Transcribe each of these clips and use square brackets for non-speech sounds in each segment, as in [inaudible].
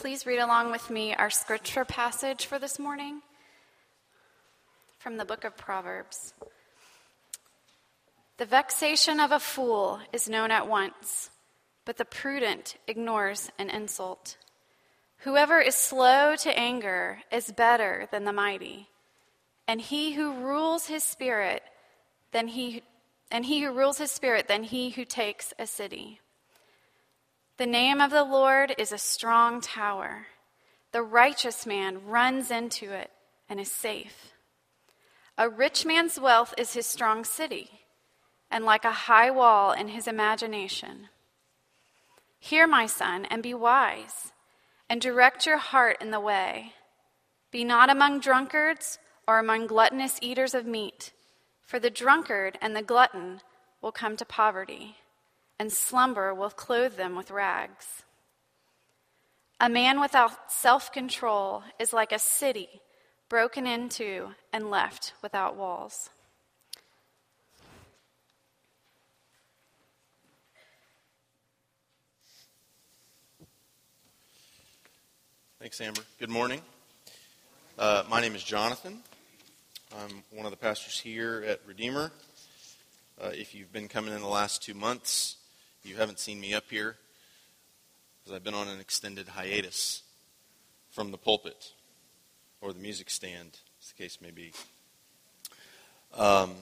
please read along with me our scripture passage for this morning from the book of Proverbs. The vexation of a fool is known at once, but the prudent ignores an insult. Whoever is slow to anger is better than the mighty, and he who rules his spirit than he and he who rules his spirit than he who takes a city. The name of the Lord is a strong tower. The righteous man runs into it and is safe. A rich man's wealth is his strong city, and like a high wall in his imagination. Hear, my son, and be wise, and direct your heart in the way. Be not among drunkards or among gluttonous eaters of meat, for the drunkard and the glutton will come to poverty and slumber will clothe them with rags. A man without self control is like a city broken into and left without walls. Thanks, Amber. Good morning. Uh, my name is Jonathan. I'm one of the pastors here at Redeemer. Uh, if you've been coming in the last two months, you haven't seen me up here because I've been on an extended hiatus from the pulpit or the music stand, as the case may be. Um,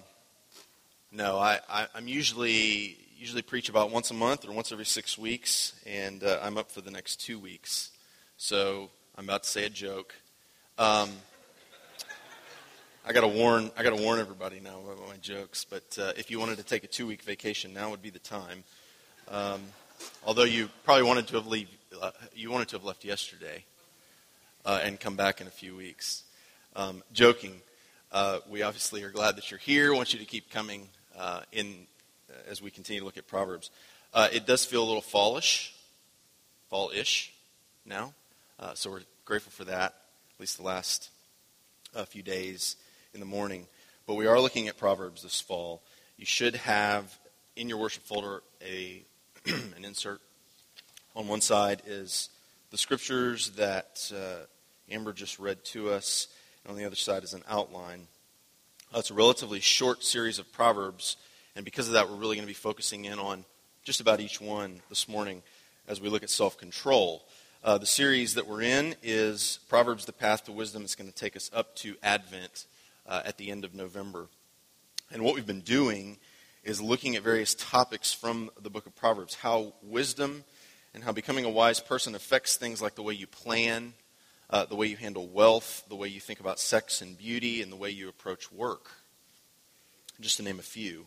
no, I, am usually usually preach about once a month or once every six weeks, and uh, I'm up for the next two weeks. So I'm about to say a joke. Um, I got to warn I got to warn everybody now about my jokes. But uh, if you wanted to take a two week vacation, now would be the time. Um, although you probably wanted to have leave, uh, you wanted to have left yesterday uh, and come back in a few weeks. Um, joking, uh, we obviously are glad that you're here. want you to keep coming uh, in uh, as we continue to look at Proverbs. Uh, it does feel a little fallish, fall-ish now, so we're grateful for that. At least the last few days in the morning. But we are looking at Proverbs this fall. You should have in your worship folder a [clears throat] an insert. On one side is the scriptures that uh, Amber just read to us, and on the other side is an outline. Uh, it's a relatively short series of Proverbs, and because of that, we're really going to be focusing in on just about each one this morning as we look at self control. Uh, the series that we're in is Proverbs, the Path to Wisdom. It's going to take us up to Advent uh, at the end of November. And what we've been doing is looking at various topics from the book of Proverbs how wisdom and how becoming a wise person affects things like the way you plan, uh, the way you handle wealth, the way you think about sex and beauty, and the way you approach work. Just to name a few.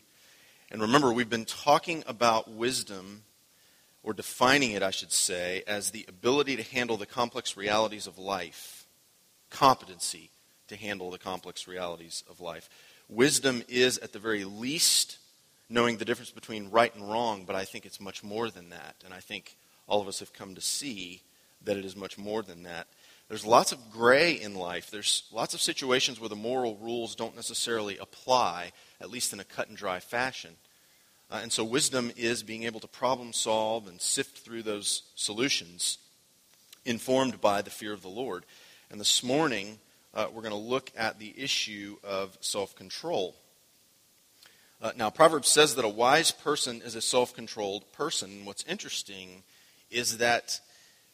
And remember, we've been talking about wisdom, or defining it, I should say, as the ability to handle the complex realities of life, competency to handle the complex realities of life. Wisdom is, at the very least, knowing the difference between right and wrong, but I think it's much more than that. And I think all of us have come to see that it is much more than that. There's lots of gray in life. There's lots of situations where the moral rules don't necessarily apply, at least in a cut and dry fashion. Uh, and so, wisdom is being able to problem solve and sift through those solutions, informed by the fear of the Lord. And this morning, uh, we're going to look at the issue of self control. Uh, now, Proverbs says that a wise person is a self controlled person. What's interesting is that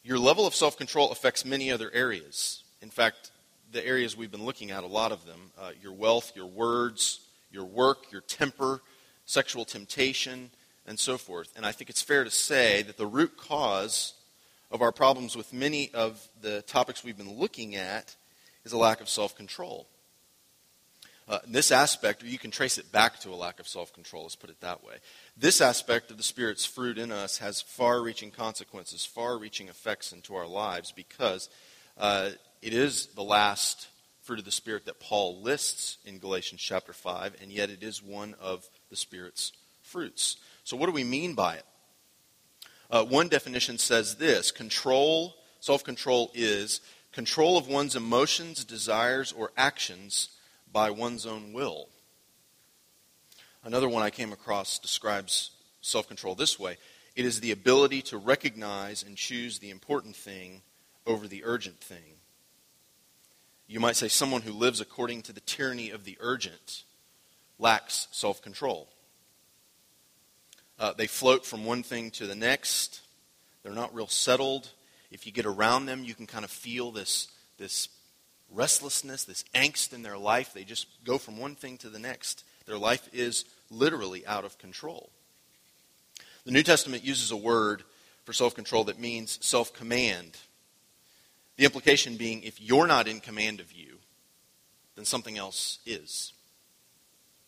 your level of self control affects many other areas. In fact, the areas we've been looking at, a lot of them uh, your wealth, your words, your work, your temper, sexual temptation, and so forth. And I think it's fair to say that the root cause of our problems with many of the topics we've been looking at is a lack of self control. Uh, this aspect, you can trace it back to a lack of self control, let's put it that way. This aspect of the Spirit's fruit in us has far reaching consequences, far reaching effects into our lives because uh, it is the last fruit of the Spirit that Paul lists in Galatians chapter 5, and yet it is one of the Spirit's fruits. So, what do we mean by it? Uh, one definition says this control, self control is control of one's emotions, desires, or actions by one's own will. Another one I came across describes self control this way it is the ability to recognize and choose the important thing over the urgent thing. You might say someone who lives according to the tyranny of the urgent lacks self control. Uh, they float from one thing to the next. They're not real settled. If you get around them, you can kind of feel this, this restlessness, this angst in their life. They just go from one thing to the next. Their life is literally out of control. The New Testament uses a word for self control that means self command. The implication being if you're not in command of you, then something else is.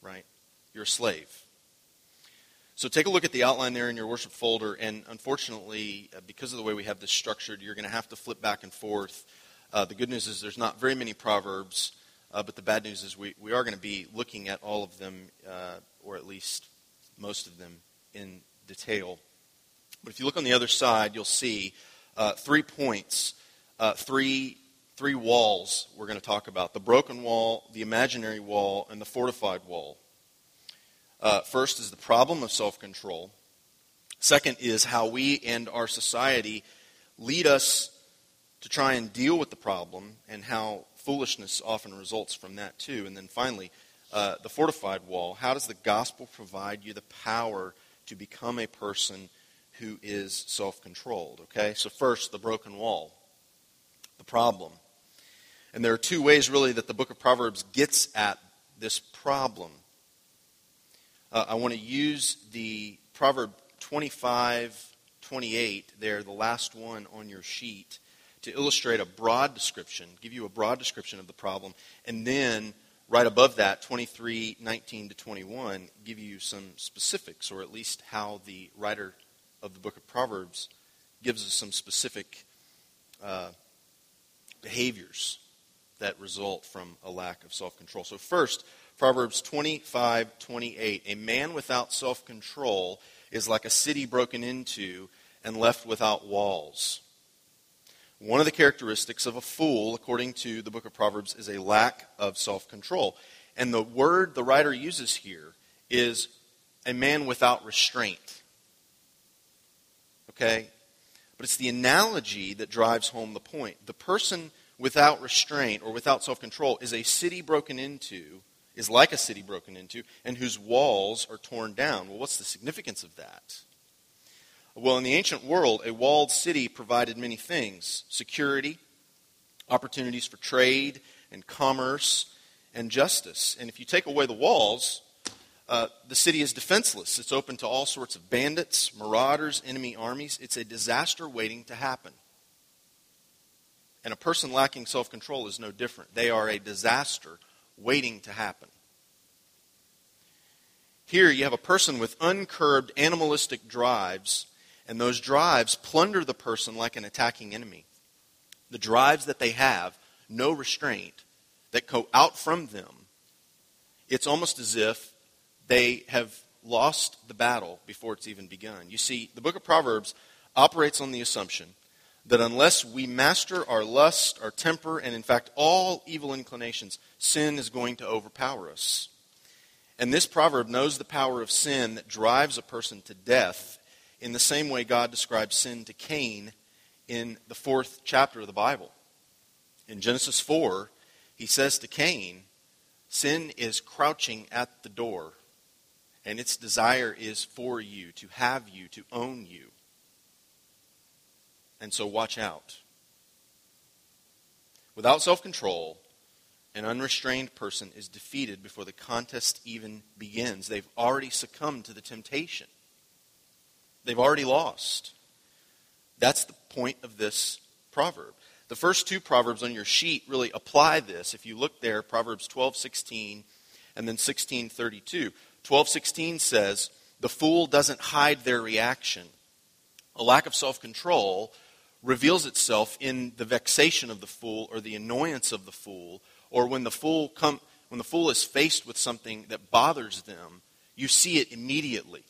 Right? You're a slave. So take a look at the outline there in your worship folder, and unfortunately, uh, because of the way we have this structured, you're going to have to flip back and forth. Uh, the good news is there's not very many proverbs, uh, but the bad news is we, we are going to be looking at all of them, uh, or at least most of them, in detail. But if you look on the other side, you'll see uh, three points, uh, three three walls we're going to talk about: the broken wall, the imaginary wall, and the fortified wall. Uh, first is the problem of self control. Second is how we and our society lead us to try and deal with the problem and how foolishness often results from that too. And then finally, uh, the fortified wall. How does the gospel provide you the power to become a person who is self controlled? Okay, so first, the broken wall, the problem. And there are two ways really that the book of Proverbs gets at this problem uh, I want to use the Proverb 25, 28 there, the last one on your sheet, to illustrate a broad description, give you a broad description of the problem, and then right above that, 23, 19 to 21, give you some specifics, or at least how the writer of the book of Proverbs gives us some specific uh, behaviors that result from a lack of self control. So, first, Proverbs 25, 28. A man without self control is like a city broken into and left without walls. One of the characteristics of a fool, according to the book of Proverbs, is a lack of self control. And the word the writer uses here is a man without restraint. Okay? But it's the analogy that drives home the point. The person without restraint or without self control is a city broken into is like a city broken into and whose walls are torn down. Well, what's the significance of that? Well, in the ancient world, a walled city provided many things security, opportunities for trade and commerce, and justice. And if you take away the walls, uh, the city is defenseless. It's open to all sorts of bandits, marauders, enemy armies. It's a disaster waiting to happen. And a person lacking self control is no different. They are a disaster waiting to happen. Here you have a person with uncurbed animalistic drives, and those drives plunder the person like an attacking enemy. The drives that they have, no restraint, that go out from them, it's almost as if they have lost the battle before it's even begun. You see, the book of Proverbs operates on the assumption that unless we master our lust, our temper, and in fact all evil inclinations, sin is going to overpower us. And this proverb knows the power of sin that drives a person to death in the same way God describes sin to Cain in the fourth chapter of the Bible. In Genesis 4, he says to Cain, Sin is crouching at the door, and its desire is for you, to have you, to own you. And so watch out. Without self control, an unrestrained person is defeated before the contest even begins. They've already succumbed to the temptation, they've already lost. That's the point of this proverb. The first two proverbs on your sheet really apply this. If you look there, Proverbs 12:16 and then 16:32. 12:16 says, "The fool doesn't hide their reaction. A lack of self-control reveals itself in the vexation of the fool or the annoyance of the fool, or when the fool come when the fool is faced with something that bothers them, you see it immediately.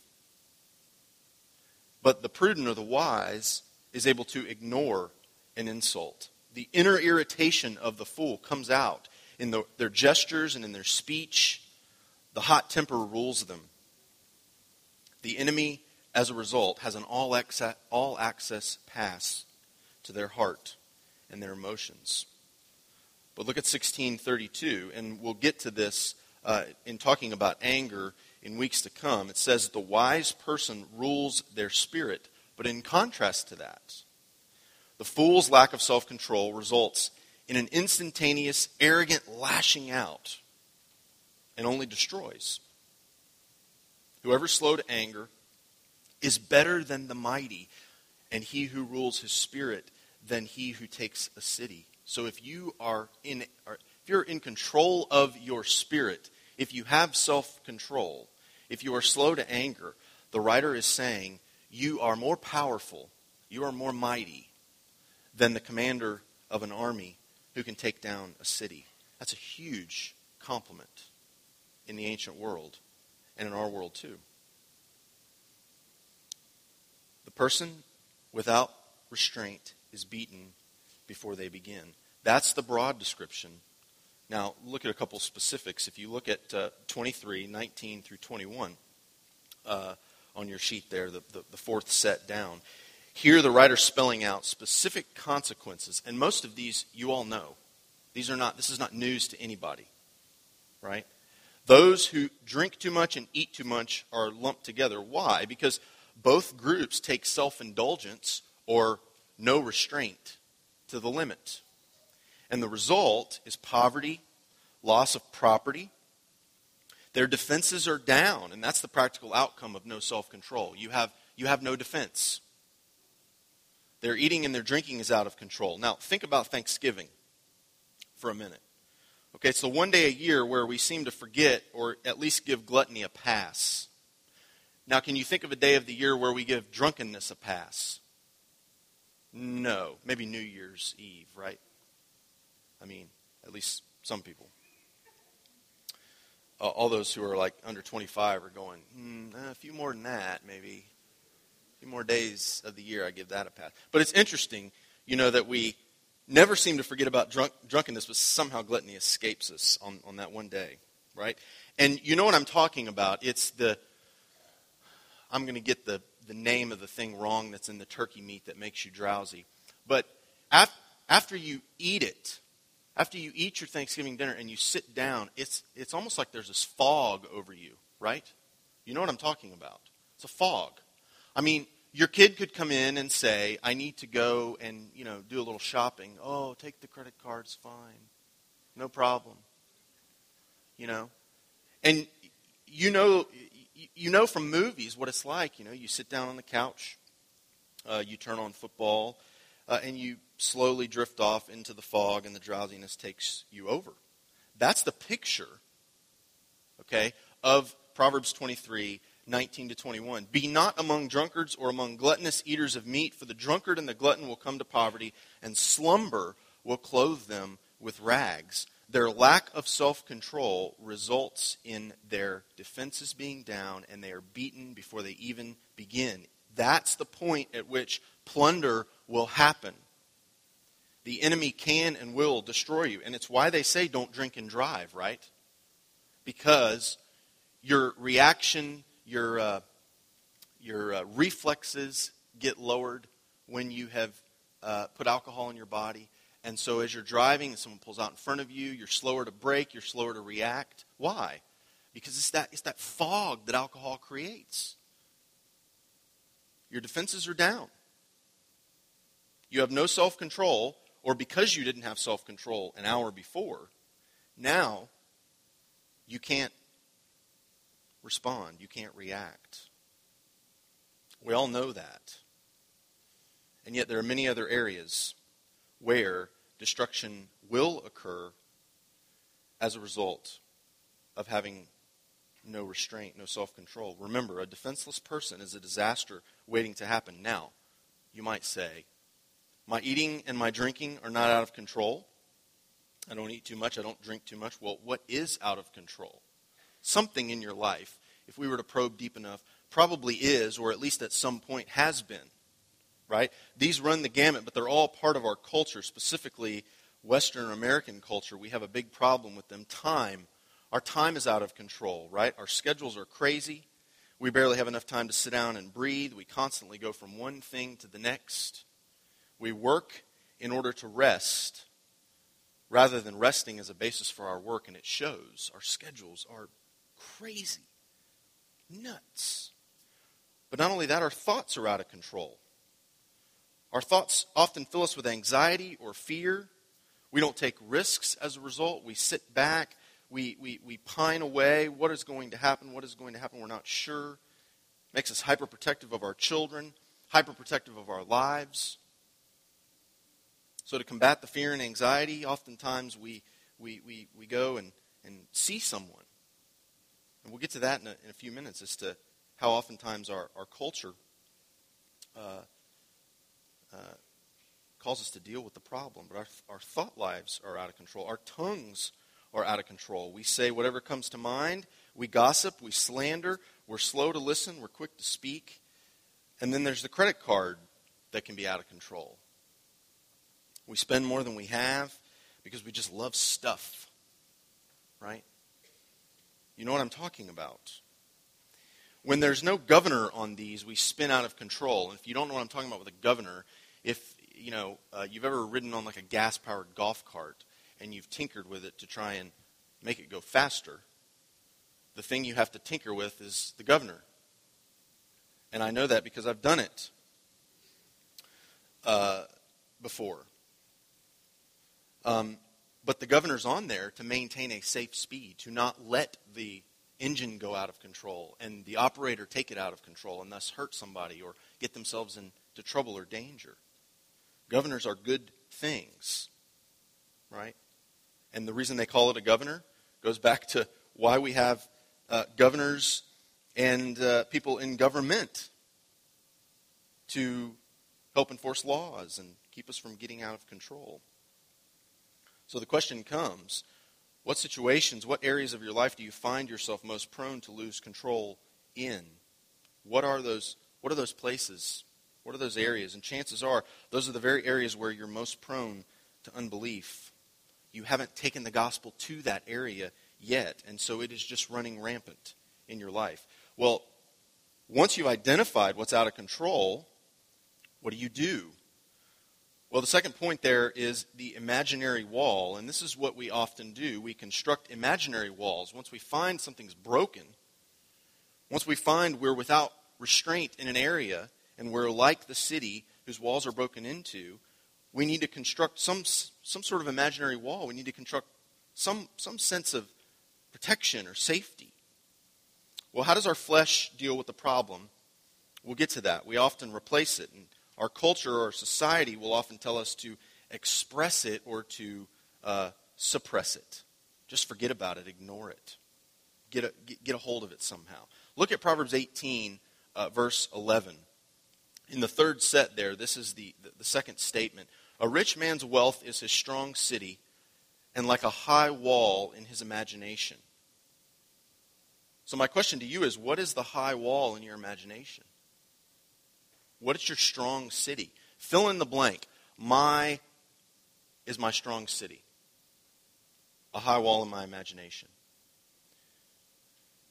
But the prudent or the wise is able to ignore an insult. The inner irritation of the fool comes out in the, their gestures and in their speech. The hot temper rules them. The enemy, as a result, has an all access, all access pass to their heart. and their emotions. But look at 1632, and we'll get to this uh, in talking about anger in weeks to come. It says, The wise person rules their spirit. But in contrast to that, the fool's lack of self control results in an instantaneous, arrogant lashing out and only destroys. Whoever's slow to anger is better than the mighty, and he who rules his spirit than he who takes a city. So if you are in, if you're in control of your spirit, if you have self control, if you are slow to anger, the writer is saying you are more powerful, you are more mighty than the commander of an army who can take down a city. That's a huge compliment in the ancient world and in our world too. The person without restraint is beaten before they begin. That's the broad description. Now, look at a couple specifics. If you look at uh, 23, 19 through 21 uh, on your sheet there, the, the, the fourth set down, here the writer's spelling out specific consequences. And most of these you all know. These are not, this is not news to anybody, right? Those who drink too much and eat too much are lumped together. Why? Because both groups take self indulgence or no restraint to the limit. And the result is poverty, loss of property. Their defenses are down, and that's the practical outcome of no self control. You have, you have no defense. Their eating and their drinking is out of control. Now, think about Thanksgiving for a minute. Okay, it's the one day a year where we seem to forget or at least give gluttony a pass. Now, can you think of a day of the year where we give drunkenness a pass? No. Maybe New Year's Eve, right? I mean, at least some people. Uh, all those who are like under 25 are going, mm, a few more than that, maybe. A few more days of the year, I give that a pass. But it's interesting, you know, that we never seem to forget about drunk, drunkenness, but somehow gluttony escapes us on, on that one day, right? And you know what I'm talking about? It's the, I'm going to get the, the name of the thing wrong that's in the turkey meat that makes you drowsy. But af, after you eat it, after you eat your Thanksgiving dinner and you sit down, it's, it's almost like there's this fog over you, right? You know what I'm talking about. It's a fog. I mean, your kid could come in and say, I need to go and, you know, do a little shopping. Oh, take the credit cards, fine. No problem. You know? And you know you know from movies what it's like. You know, you sit down on the couch, uh, you turn on football, uh, and you slowly drift off into the fog, and the drowsiness takes you over. That's the picture, okay, of Proverbs 23 19 to 21. Be not among drunkards or among gluttonous eaters of meat, for the drunkard and the glutton will come to poverty, and slumber will clothe them with rags. Their lack of self control results in their defenses being down, and they are beaten before they even begin. That's the point at which plunder will happen. The enemy can and will destroy you. And it's why they say don't drink and drive, right? Because your reaction your, uh, your uh, reflexes get lowered when you have uh, put alcohol in your body. And so as you're driving and someone pulls out in front of you, you're slower to brake, you're slower to react. Why? Because it's that, it's that fog that alcohol creates. Your defenses are down. You have no self control, or because you didn't have self control an hour before, now you can't respond, you can't react. We all know that. And yet, there are many other areas where destruction will occur as a result of having no restraint, no self control. Remember, a defenseless person is a disaster waiting to happen. Now, you might say, my eating and my drinking are not out of control. I don't eat too much. I don't drink too much. Well, what is out of control? something in your life, if we were to probe deep enough, probably is, or at least at some point has been. Right? These run the gamut, but they're all part of our culture, specifically Western American culture. We have a big problem with them. Time. Our time is out of control, right? Our schedules are crazy. We barely have enough time to sit down and breathe. We constantly go from one thing to the next. We work in order to rest rather than resting as a basis for our work, and it shows. Our schedules are crazy, nuts. But not only that, our thoughts are out of control. Our thoughts often fill us with anxiety or fear. We don't take risks as a result. We sit back. We, we, we pine away. What is going to happen? What is going to happen? We're not sure. Makes us hyperprotective of our children, hyperprotective of our lives. So, to combat the fear and anxiety, oftentimes we, we, we, we go and, and see someone. And we'll get to that in a, in a few minutes as to how oftentimes our, our culture uh, uh, calls us to deal with the problem. But our, our thought lives are out of control. Our tongues are out of control. We say whatever comes to mind. We gossip. We slander. We're slow to listen. We're quick to speak. And then there's the credit card that can be out of control. We spend more than we have because we just love stuff. Right? You know what I'm talking about. When there's no governor on these, we spin out of control. And if you don't know what I'm talking about with a governor, if you know uh, you've ever ridden on like a gas-powered golf cart and you've tinkered with it to try and make it go faster, the thing you have to tinker with is the governor. And I know that because I've done it uh, before. Um, but the governor's on there to maintain a safe speed, to not let the engine go out of control and the operator take it out of control and thus hurt somebody or get themselves into trouble or danger. Governors are good things, right? And the reason they call it a governor goes back to why we have uh, governors and uh, people in government to help enforce laws and keep us from getting out of control. So the question comes what situations, what areas of your life do you find yourself most prone to lose control in? What are those, what are those places? What are those areas? And chances are, those are the very areas where you're most prone to unbelief. You haven't taken the gospel to that area yet, and so it is just running rampant in your life. Well, once you've identified what's out of control, what do you do? Well, the second point there is the imaginary wall, and this is what we often do. We construct imaginary walls. Once we find something's broken, once we find we're without restraint in an area, and we're like the city whose walls are broken into, we need to construct some, some sort of imaginary wall. We need to construct some, some sense of protection or safety. Well, how does our flesh deal with the problem? We'll get to that. We often replace it. And our culture or society will often tell us to express it or to uh, suppress it. Just forget about it, ignore it, get a, get a hold of it somehow. Look at Proverbs 18, uh, verse 11. In the third set there, this is the, the second statement. A rich man's wealth is his strong city, and like a high wall in his imagination. So, my question to you is what is the high wall in your imagination? What is your strong city? Fill in the blank. My is my strong city. A high wall in my imagination.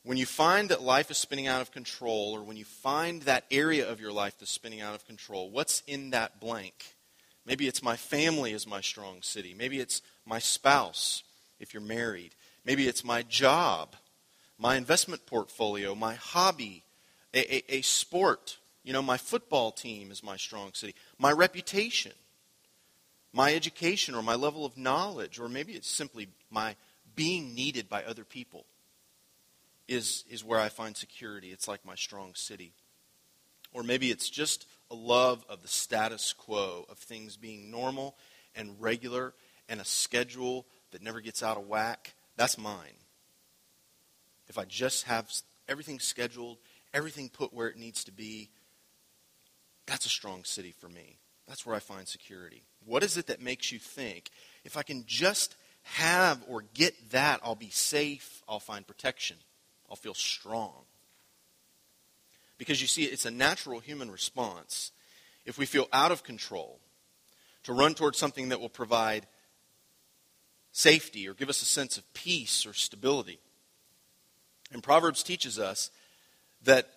When you find that life is spinning out of control, or when you find that area of your life that's spinning out of control, what's in that blank? Maybe it's my family is my strong city. Maybe it's my spouse, if you're married. Maybe it's my job, my investment portfolio, my hobby, a, a, a sport, you know, my football team is my strong city. My reputation, my education, or my level of knowledge, or maybe it's simply my being needed by other people is, is where I find security. It's like my strong city. Or maybe it's just a love of the status quo, of things being normal and regular and a schedule that never gets out of whack. That's mine. If I just have everything scheduled, everything put where it needs to be, that's a strong city for me. That's where I find security. What is it that makes you think if I can just have or get that, I'll be safe, I'll find protection, I'll feel strong? Because you see, it's a natural human response if we feel out of control to run towards something that will provide safety or give us a sense of peace or stability. And Proverbs teaches us that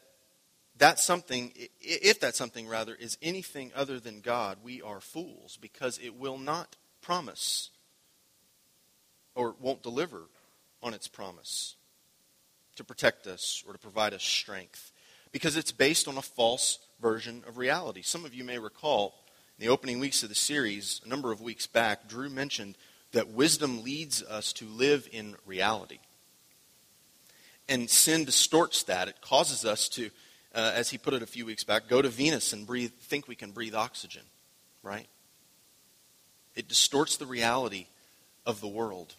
that something, if that something rather, is anything other than God, we are fools because it will not promise or won't deliver on its promise to protect us or to provide us strength because it's based on a false version of reality. Some of you may recall in the opening weeks of the series, a number of weeks back, Drew mentioned that wisdom leads us to live in reality. And sin distorts that. It causes us to, uh, as he put it a few weeks back, go to Venus and breathe, think we can breathe oxygen, right? It distorts the reality of the world.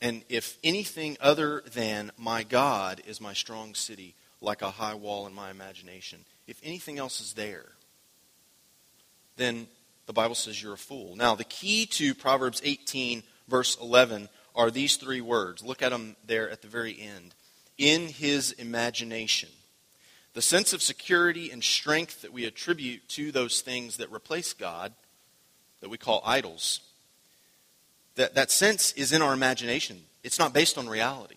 And if anything other than my God is my strong city, like a high wall in my imagination, if anything else is there, then the Bible says you're a fool. Now, the key to Proverbs 18, verse 11, are these three words. Look at them there at the very end. In his imagination. The sense of security and strength that we attribute to those things that replace God, that we call idols, that, that sense is in our imagination. It's not based on reality.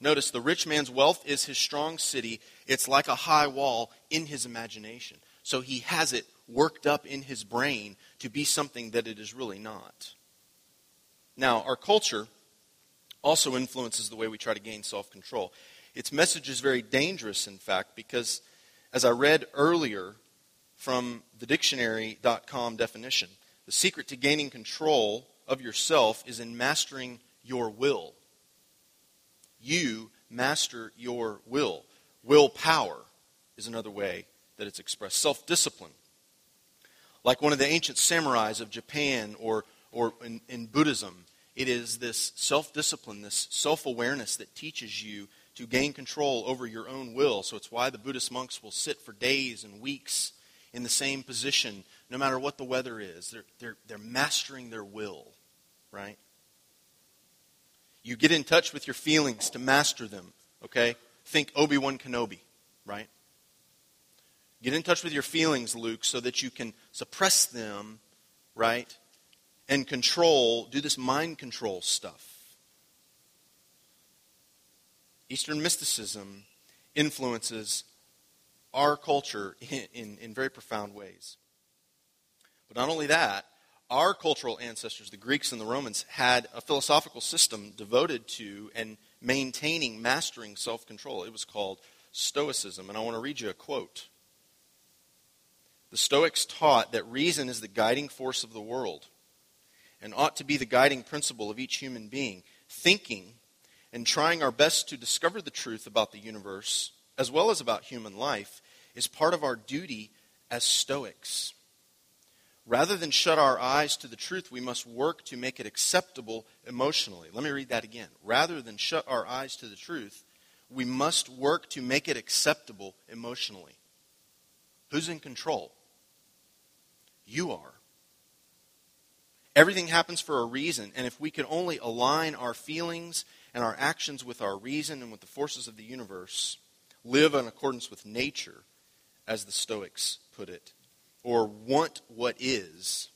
Notice the rich man's wealth is his strong city. It's like a high wall in his imagination. So he has it worked up in his brain to be something that it is really not. Now, our culture also influences the way we try to gain self control. Its message is very dangerous, in fact, because as I read earlier from the dictionary.com definition, the secret to gaining control of yourself is in mastering your will. You master your will. Willpower is another way that it's expressed. Self discipline. Like one of the ancient samurais of Japan or, or in, in Buddhism, it is this self discipline, this self awareness that teaches you to gain control over your own will. So it's why the Buddhist monks will sit for days and weeks in the same position, no matter what the weather is. They're, they're, they're mastering their will, right? You get in touch with your feelings to master them, okay? Think Obi Wan Kenobi, right? Get in touch with your feelings, Luke, so that you can suppress them, right? And control, do this mind control stuff. Eastern mysticism influences our culture in, in, in, very profound ways. But not only that, our cultural ancestors, the Greeks and the Romans, had a philosophical system devoted to and maintaining, mastering self control. It was called Stoicism. And I want to read you a quote. The Stoics taught that reason is the guiding force of the world and ought to be the guiding principle of each human being. Thinking and trying our best to discover the truth about the universe, as well as about human life, is part of our duty as Stoics. Rather than shut our eyes to the truth, we must work to make it acceptable emotionally. Let me read that again. Rather than shut our eyes to the truth, we must work to make it acceptable emotionally. Who's in control? You are. Everything happens for a reason, and if we could only align our feelings and our actions with our reason and with the forces of the universe, live in accordance with nature, as the Stoics put it, or want what is,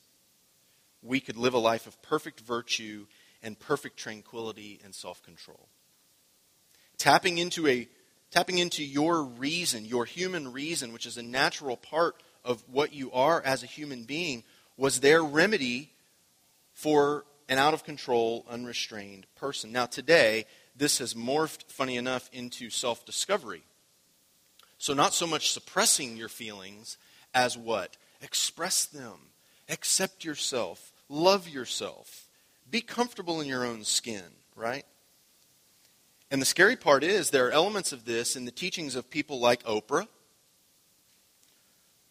we could live a life of perfect virtue and perfect tranquility and self control. Tapping into a tapping into your reason, your human reason, which is a natural part of what you are as a human being, was their remedy for an out of control, unrestrained person. Now, today, this has morphed, funny enough, into self discovery. So, not so much suppressing your feelings as what? Express them. Accept yourself. Love yourself. Be comfortable in your own skin, right? And the scary part is there are elements of this in the teachings of people like Oprah,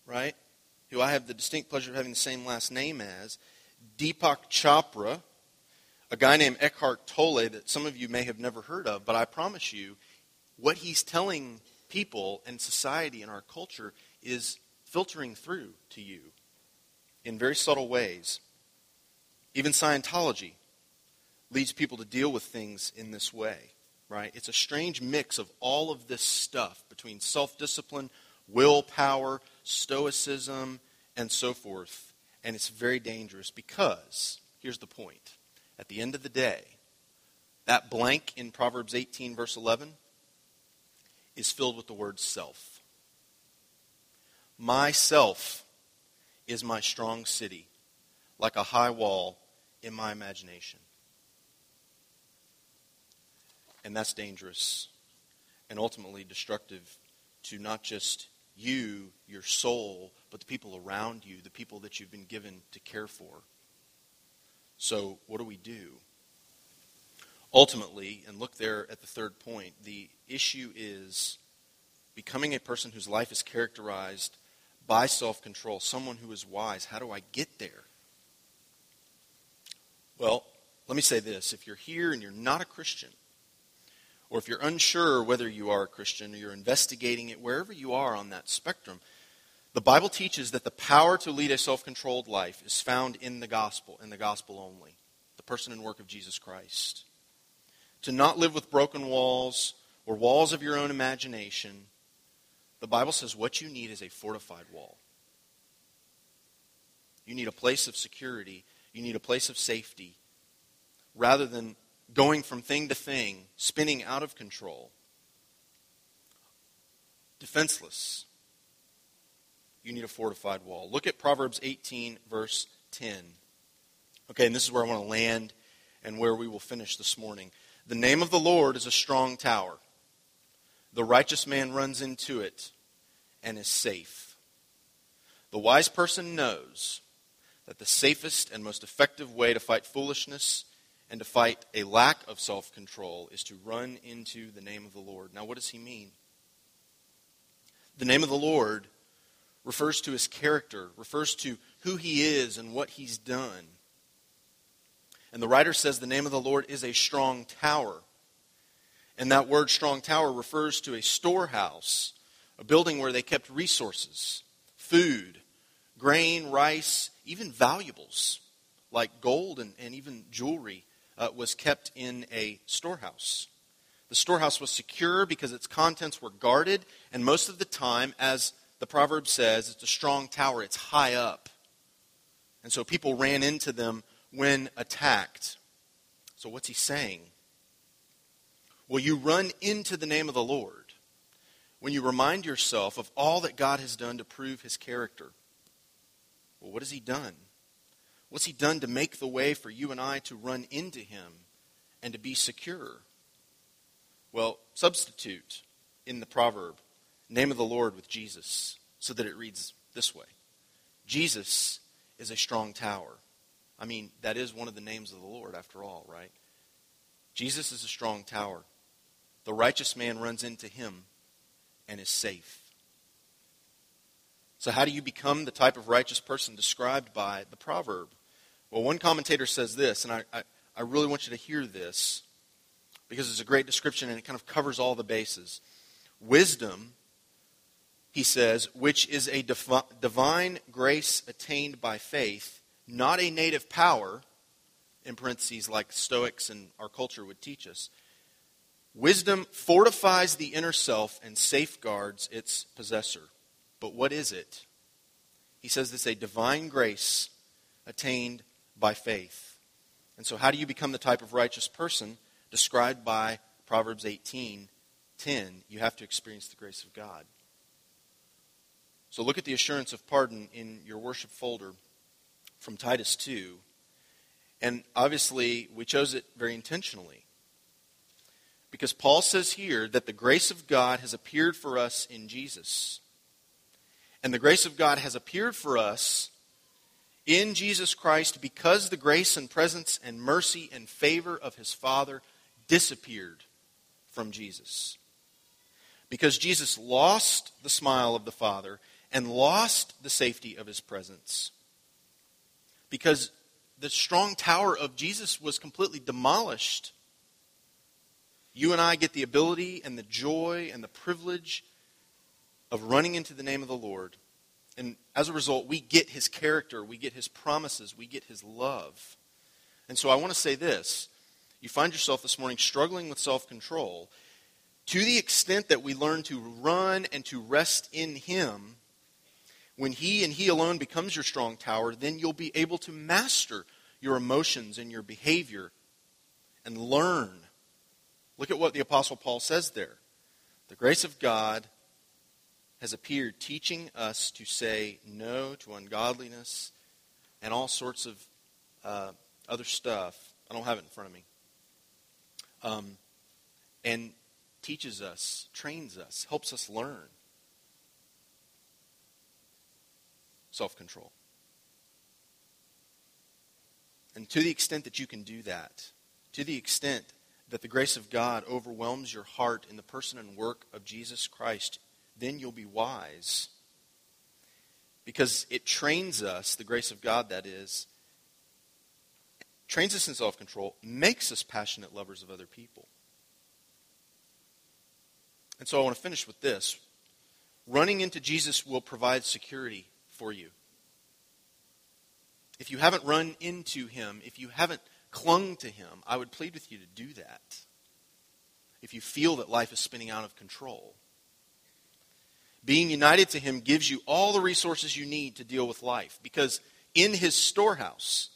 right? Who I have the distinct pleasure of having the same last name as, Deepak Chopra, a guy named Eckhart Tolle that some of you may have never heard of, but I promise you, what he's telling people and society and our culture is filtering through to you in very subtle ways. Even Scientology leads people to deal with things in this way, right? It's a strange mix of all of this stuff between self discipline, willpower, stoicism, and so forth and it's very dangerous because, here's the point. At the end of the day, that blank in Proverbs 18, verse 11, is filled with the word self. Myself is my strong city, like a high wall in my imagination. And that's dangerous and ultimately destructive to not just you, your soul, but the people around you, the people that you've been given to care for. So, what do we do? Ultimately, and look there at the third point, the issue is becoming a person whose life is characterized by self control, someone who is wise. How do I get there? Well, let me say this. If you're here and you're not a Christian, or if you're unsure whether you are a Christian or you're investigating it, wherever you are on that spectrum, the Bible teaches that the power to lead a self controlled life is found in the gospel, in the gospel only, the person and work of Jesus Christ. To not live with broken walls or walls of your own imagination, the Bible says what you need is a fortified wall. You need a place of security, you need a place of safety, rather than going from thing to thing, spinning out of control, defenseless. You need a fortified wall. Look at Proverbs 18, verse 10. Okay, and this is where I want to land and where we will finish this morning. The name of the Lord is a strong tower. The righteous man runs into it and is safe. The wise person knows that the safest and most effective way to fight foolishness and to fight a lack of self control is to run into the name of the Lord. Now, what does he mean? The name of the Lord refers to his character, refers to who he is and what he's done. And the writer says the name of the Lord is a strong tower. And that word strong tower refers to a storehouse, a building where they kept resources, food, grain, rice, even valuables like gold and, and even jewelry uh, was kept in a storehouse. The storehouse was secure because its contents were guarded, and most of the time, as the proverb says, it's a strong tower, it's high up. And so people ran into them when attacked. So, what's he saying? Well, you run into the name of the Lord when you remind yourself of all that God has done to prove his character. Well, what has he done? What's he done to make the way for you and I to run into him and to be secure? Well, substitute in the proverb name of the Lord with Jesus so that it reads this way Jesus is a strong tower. I mean, that is one of the names of the Lord, after all, right? Jesus is a strong tower. The righteous man runs into him and is safe. So, how do you become the type of righteous person described by the proverb? Well, one commentator says this, and I, I, I really want you to hear this because it's a great description and it kind of covers all the bases. Wisdom, he says, which is a divine grace attained by faith, not a native power, in parentheses, like Stoics and our culture would teach us. Wisdom fortifies the inner self and safeguards its possessor. But what is it? He says it's a divine grace attained by faith. And so, how do you become the type of righteous person described by Proverbs 18 10? You have to experience the grace of God. So, look at the assurance of pardon in your worship folder from Titus 2. And obviously, we chose it very intentionally. Because Paul says here that the grace of God has appeared for us in Jesus. And the grace of God has appeared for us in Jesus Christ because the grace and presence and mercy and favor of his Father disappeared from Jesus. Because Jesus lost the smile of the Father and lost the safety of his presence. Because the strong tower of Jesus was completely demolished. You and I get the ability and the joy and the privilege of running into the name of the Lord and as a result, we get his character, we get his promises, we get his love. And so I want to say this. You find yourself this morning struggling with self control. To the extent that we learn to run and to rest in him, when he and he alone becomes your strong tower, then you'll be able to master your emotions and your behavior and learn. Look at what the Apostle Paul says there. The grace of God has appeared, teaching us to say no to ungodliness and all sorts of uh, other stuff. I don't have it in front of me. Um, and teaches us, trains us, helps us learn self control. And to the extent that you can do that, to the extent that the grace of God overwhelms your heart in the person and work of Jesus Christ, then you'll be wise. Because it trains us, the grace of God that is, trains us in self control, makes us passionate lovers of other people. And so I want to finish with this. Running into Jesus will provide security for you. If you haven't run into him, if you haven't clung to him, I would plead with you to do that. If you feel that life is spinning out of control, being united to him gives you all the resources you need to deal with life because in his storehouse,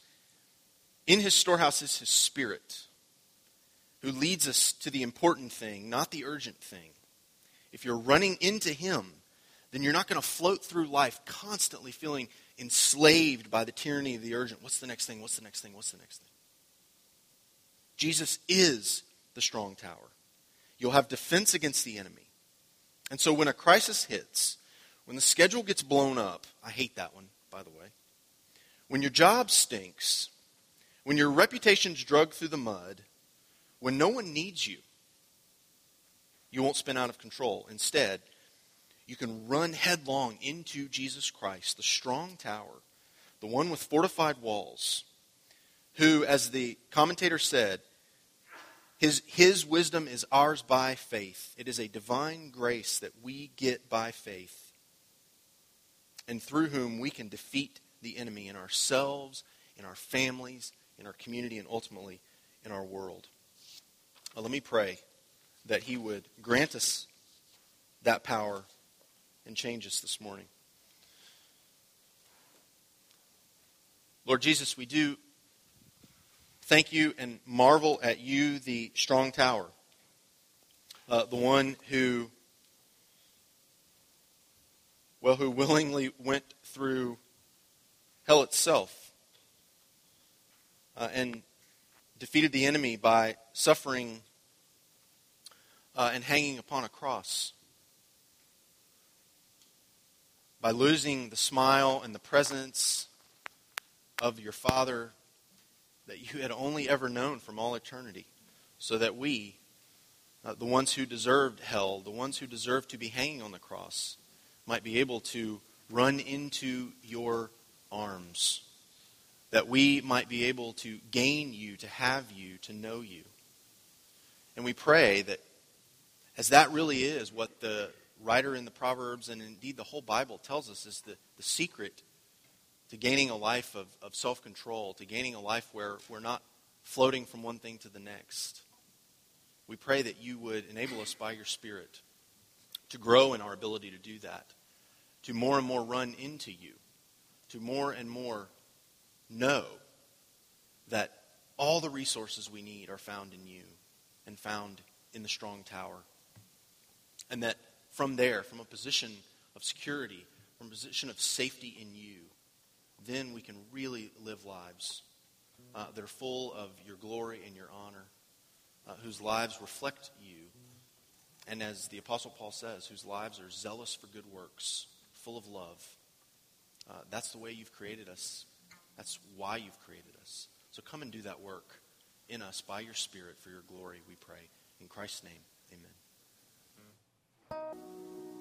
in his storehouse is his spirit who leads us to the important thing, not the urgent thing. If you're running into him, then you're not going to float through life constantly feeling enslaved by the tyranny of the urgent. What's the next thing? What's the next thing? What's the next thing? Jesus is the strong tower. You'll have defense against the enemy. And so when a crisis hits, when the schedule gets blown up, I hate that one, by the way. When your job stinks, when your reputation's drugged through the mud, when no one needs you, you won't spin out of control. Instead, you can run headlong into Jesus Christ, the strong tower, the one with fortified walls, who, as the commentator said, his, his wisdom is ours by faith. It is a divine grace that we get by faith, and through whom we can defeat the enemy in ourselves, in our families, in our community, and ultimately in our world. Let me pray that He would grant us that power and change us this morning. Lord Jesus, we do thank you and marvel at you, the strong tower, uh, the one who, well, who willingly went through hell itself uh, and defeated the enemy by suffering uh, and hanging upon a cross. By losing the smile and the presence of your Father that you had only ever known from all eternity, so that we, uh, the ones who deserved hell, the ones who deserved to be hanging on the cross, might be able to run into your arms. That we might be able to gain you, to have you, to know you. And we pray that as that really is what the writer in the Proverbs and indeed the whole Bible tells us is the, the secret to gaining a life of, of self control, to gaining a life where we're not floating from one thing to the next. We pray that you would enable us by your Spirit to grow in our ability to do that, to more and more run into you, to more and more know that all the resources we need are found in you and found in the strong tower. And that from there, from a position of security, from a position of safety in you, then we can really live lives uh, that are full of your glory and your honor, uh, whose lives reflect you. And as the Apostle Paul says, whose lives are zealous for good works, full of love. Uh, that's the way you've created us. That's why you've created us. So come and do that work in us by your Spirit for your glory, we pray. In Christ's name, amen.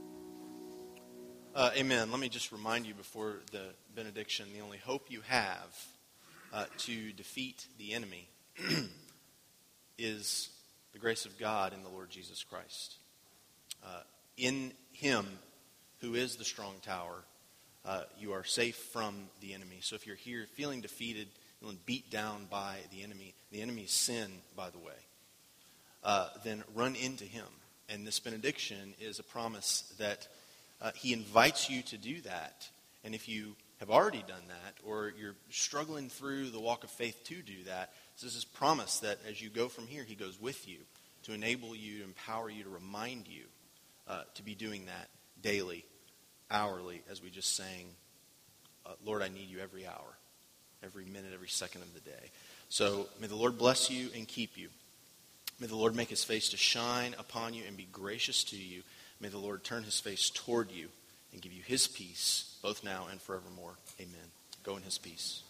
Uh, amen. Let me just remind you before the benediction the only hope you have uh, to defeat the enemy [clears throat] is the grace of God in the Lord Jesus Christ. Uh, in Him, who is the strong tower, uh, you are safe from the enemy. So if you're here feeling defeated, feeling beat down by the enemy, the enemy's sin, by the way, uh, then run into Him. And this benediction is a promise that uh, he invites you to do that. And if you have already done that, or you're struggling through the walk of faith to do that, this is promise that as you go from here, he goes with you to enable you, to empower you, to remind you uh, to be doing that daily, hourly, as we just sang, uh, Lord, I need you every hour, every minute, every second of the day. So may the Lord bless you and keep you. May the Lord make his face to shine upon you and be gracious to you. May the Lord turn his face toward you and give you his peace, both now and forevermore. Amen. Go in his peace.